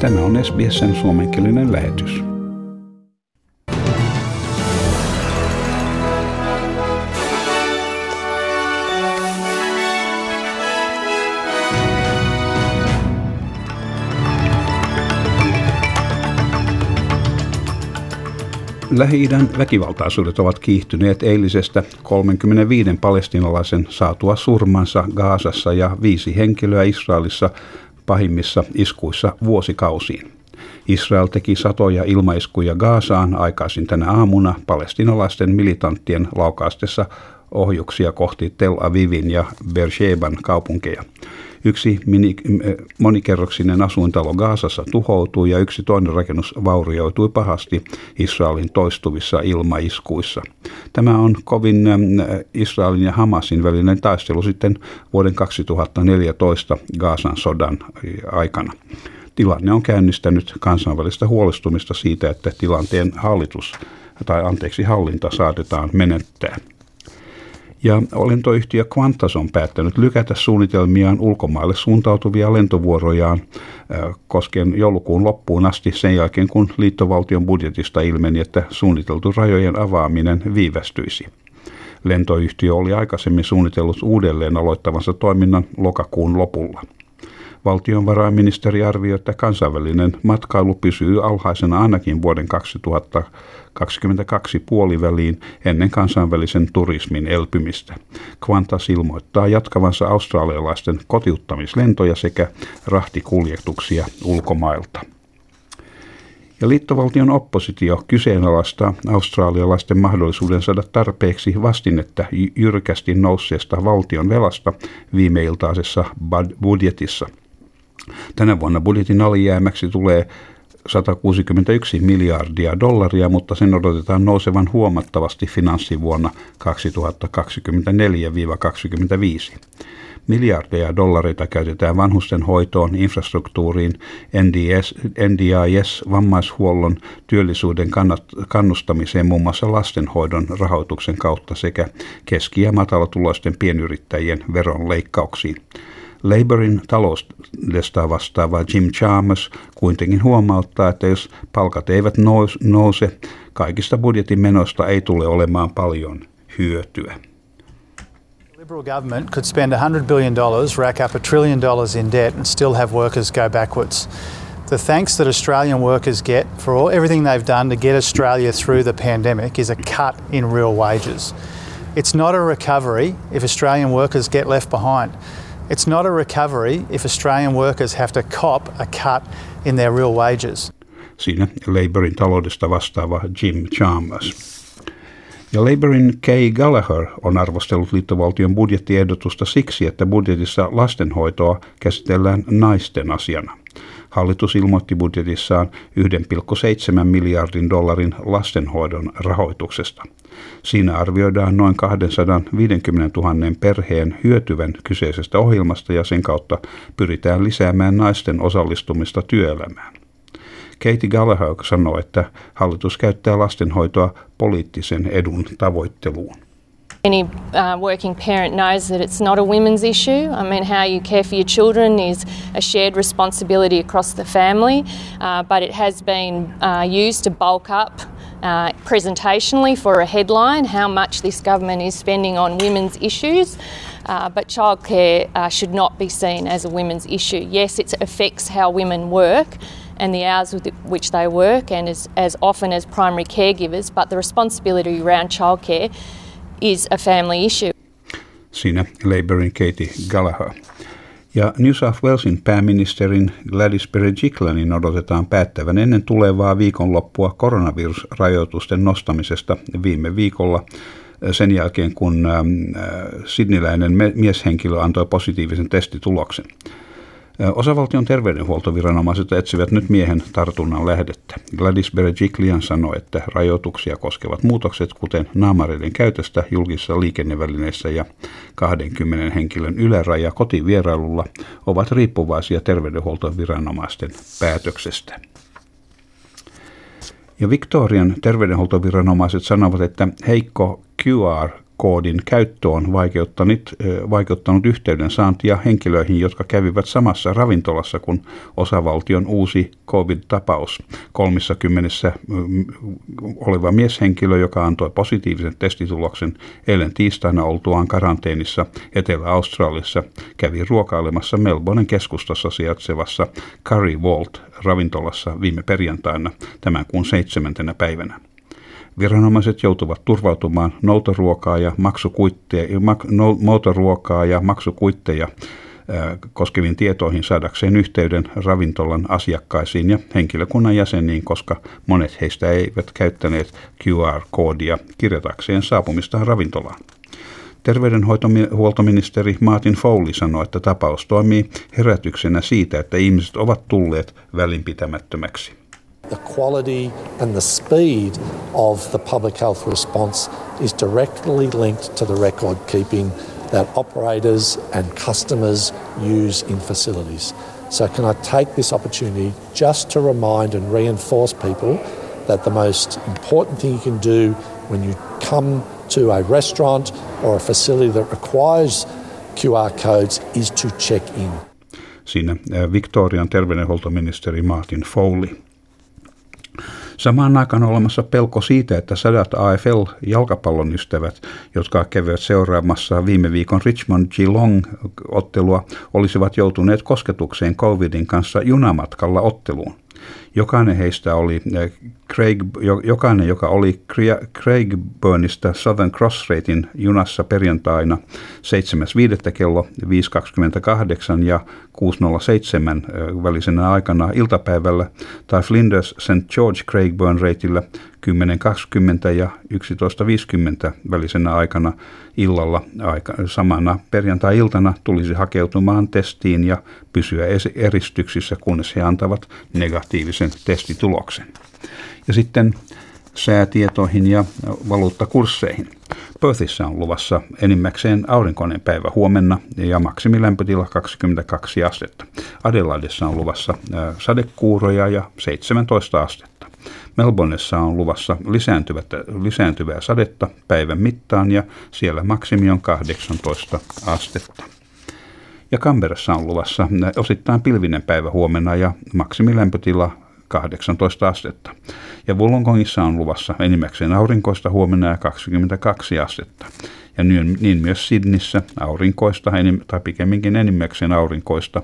Tämä on SBSn suomenkielinen lähetys. Lähi-idän väkivaltaisuudet ovat kiihtyneet eilisestä 35 palestinalaisen saatua surmansa Gaasassa ja viisi henkilöä Israelissa pahimmissa iskuissa vuosikausiin. Israel teki satoja ilmaiskuja Gaasaan aikaisin tänä aamuna palestinalaisten militanttien laukaastessa ohjuksia kohti Tel Avivin ja Beersheban kaupunkeja. Yksi mini, monikerroksinen asuintalo Gaasassa tuhoutui ja yksi toinen rakennus vaurioitui pahasti Israelin toistuvissa ilmaiskuissa. Tämä on kovin Israelin ja Hamasin välinen taistelu sitten vuoden 2014 Gaasan sodan aikana. Tilanne on käynnistänyt kansainvälistä huolestumista siitä, että tilanteen hallitus tai anteeksi hallinta saatetaan menettää. Ja lentoyhtiö Qantas on päättänyt lykätä suunnitelmiaan ulkomaille suuntautuvia lentovuorojaan koskien joulukuun loppuun asti sen jälkeen, kun liittovaltion budjetista ilmeni, että suunniteltu rajojen avaaminen viivästyisi. Lentoyhtiö oli aikaisemmin suunnitellut uudelleen aloittavansa toiminnan lokakuun lopulla. Valtionvarainministeri arvioi, että kansainvälinen matkailu pysyy alhaisena ainakin vuoden 2022 puoliväliin ennen kansainvälisen turismin elpymistä. Qantas ilmoittaa jatkavansa australialaisten kotiuttamislentoja sekä rahtikuljetuksia ulkomailta. Ja liittovaltion oppositio kyseenalaistaa australialaisten mahdollisuuden saada tarpeeksi vastinetta jyrkästi nousseesta valtion velasta viimeiltaisessa budjetissa – Tänä vuonna budjetin alijäämäksi tulee 161 miljardia dollaria, mutta sen odotetaan nousevan huomattavasti finanssivuonna 2024-2025. Miljardeja dollareita käytetään vanhusten hoitoon, infrastruktuuriin, NDS, NDIS, vammaishuollon, työllisyyden kannustamiseen muun muassa lastenhoidon rahoituksen kautta sekä keski- ja matalatuloisten pienyrittäjien veronleikkauksiin. Labourin taloudesta vastaava Jim Chalmers kuitenkin huomauttaa, että jos palkat eivät nouse, kaikista budjetin menosta ei tule olemaan paljon hyötyä. Liberal government could spend $100 billion, rack up a trillion dollars in debt and still have workers go backwards. The thanks that Australian workers get for all, everything they've done to get Australia through the pandemic is a cut in real wages. It's not a recovery if Australian workers get left behind. It's not a recovery if Australian workers have to cop a cut in their real wages. Siinä Labourin taloudesta vastaava Jim Chalmers. Ja Labourin Kay Gallagher on arvostellut liittovaltion budjettiehdotusta siksi, että budjetissa lastenhoitoa käsitellään naisten asiana. Hallitus ilmoitti budjetissaan 1,7 miljardin dollarin lastenhoidon rahoituksesta. Siinä arvioidaan noin 250 000 perheen hyötyvän kyseisestä ohjelmasta ja sen kautta pyritään lisäämään naisten osallistumista työelämään. Katie Gallagher sanoi, että hallitus käyttää lastenhoitoa poliittisen edun tavoitteluun. Any uh, working parent knows that it's not a women's issue. I mean, how you care for your children is a shared responsibility across the family, uh, but it has been uh, used to bulk up uh, presentationally for a headline how much this government is spending on women's issues. Uh, but childcare uh, should not be seen as a women's issue. Yes, it affects how women work and the hours with which they work, and as, as often as primary caregivers, but the responsibility around childcare is a family issue. Siinä Labourin Katie Gallagher. Ja New South Walesin pääministerin Gladys Berejiklianin odotetaan päättävän ennen tulevaa viikonloppua koronavirusrajoitusten nostamisesta viime viikolla sen jälkeen, kun ähm, äh, sidniläinen mieshenkilö antoi positiivisen testituloksen. Osavaltion terveydenhuoltoviranomaiset etsivät nyt miehen tartunnan lähdettä. Gladys Berejiklian sanoi, että rajoituksia koskevat muutokset, kuten naamareiden käytöstä julkisissa liikennevälineissä ja 20 henkilön yläraja kotivierailulla, ovat riippuvaisia terveydenhuoltoviranomaisten päätöksestä. Ja Victorian terveydenhuoltoviranomaiset sanovat, että heikko QR koodin käyttö on vaikeuttanut, vaikeuttanut yhteyden saantia henkilöihin, jotka kävivät samassa ravintolassa kuin osavaltion uusi COVID-tapaus. 30 oleva mieshenkilö, joka antoi positiivisen testituloksen eilen tiistaina oltuaan karanteenissa Etelä-Australiassa, kävi ruokailemassa Melbournen keskustassa sijaitsevassa Curry Vault ravintolassa viime perjantaina tämän kuun seitsemäntenä päivänä. Viranomaiset joutuvat turvautumaan noutoruokaa ja maksukuitteja, mak, noutoruokaa ja maksukuitteja koskeviin tietoihin saadakseen yhteyden ravintolan asiakkaisiin ja henkilökunnan jäseniin, koska monet heistä eivät käyttäneet QR-koodia kirjatakseen saapumistaan ravintolaan. Terveydenhuoltoministeri Martin Foley sanoi, että tapaus toimii herätyksenä siitä, että ihmiset ovat tulleet välinpitämättömäksi. The quality and the speed of the public health response is directly linked to the record keeping that operators and customers use in facilities. So, can I take this opportunity just to remind and reinforce people that the most important thing you can do when you come to a restaurant or a facility that requires QR codes is to check in. Siinä eh, Victorian terveydenhuoltoministeri Martin Foley. Samaan aikaan on olemassa pelko siitä, että sadat AFL-jalkapallon ystävät, jotka kävivät seuraamassa viime viikon Richmond Geelong-ottelua, olisivat joutuneet kosketukseen covidin kanssa junamatkalla otteluun. Jokainen heistä oli eh, Craig, jokainen, joka oli Craigburnista Southern Cross Ratein junassa perjantaina 7.5. kello 5.28 ja 6.07 eh, välisenä aikana iltapäivällä tai Flinders St. George Craigburn reitillä 10.20 ja 11.50 välisenä aikana illalla aika, samana perjantai-iltana tulisi hakeutumaan testiin ja pysyä eristyksissä, kunnes he antavat negatiivisen testituloksen. Ja sitten säätietoihin ja valuuttakursseihin. Perthissä on luvassa enimmäkseen aurinkoinen päivä huomenna ja maksimilämpötila 22 astetta. Adelaidessa on luvassa sadekuuroja ja 17 astetta. Melbourneessa on luvassa lisääntyvää sadetta päivän mittaan ja siellä maksimi on 18 astetta. Ja Kamberassa on luvassa osittain pilvinen päivä huomenna ja maksimilämpötila 18 astetta. Ja Wollongongissa on luvassa enimmäkseen aurinkoista huomenna ja 22 astetta. Ja niin myös Sydnissä aurinkoista, tai pikemminkin enimmäkseen aurinkoista,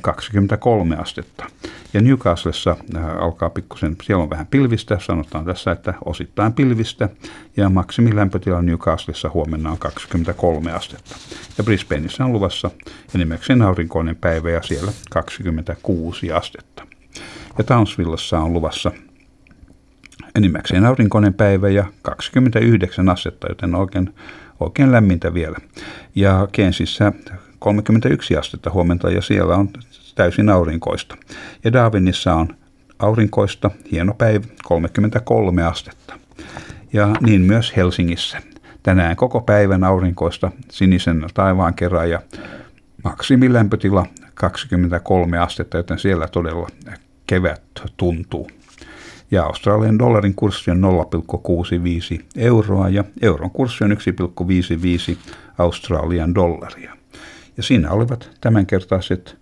23 astetta. Ja Newcastlessa alkaa pikkusen, siellä on vähän pilvistä, sanotaan tässä, että osittain pilvistä, ja maksimilämpötila Newcastlessa huomenna on 23 astetta. Ja Brisbaneissa on luvassa enimmäkseen aurinkoinen päivä ja siellä 26 astetta. Ja Townsvillassa on luvassa enimmäkseen aurinkoinen päivä ja 29 astetta, joten oikein, oikein lämmintä vielä. Ja Kensissä 31 astetta huomenta ja siellä on täysin aurinkoista. Ja Darwinissa on aurinkoista, hieno päivä, 33 astetta. Ja niin myös Helsingissä. Tänään koko päivän aurinkoista sinisen taivaan kerran ja maksimilämpötila 23 astetta, joten siellä todella kevät tuntuu. Ja Australian dollarin kurssi on 0,65 euroa ja euron kurssi on 1,55 Australian dollaria. Ja siinä olivat tämänkertaiset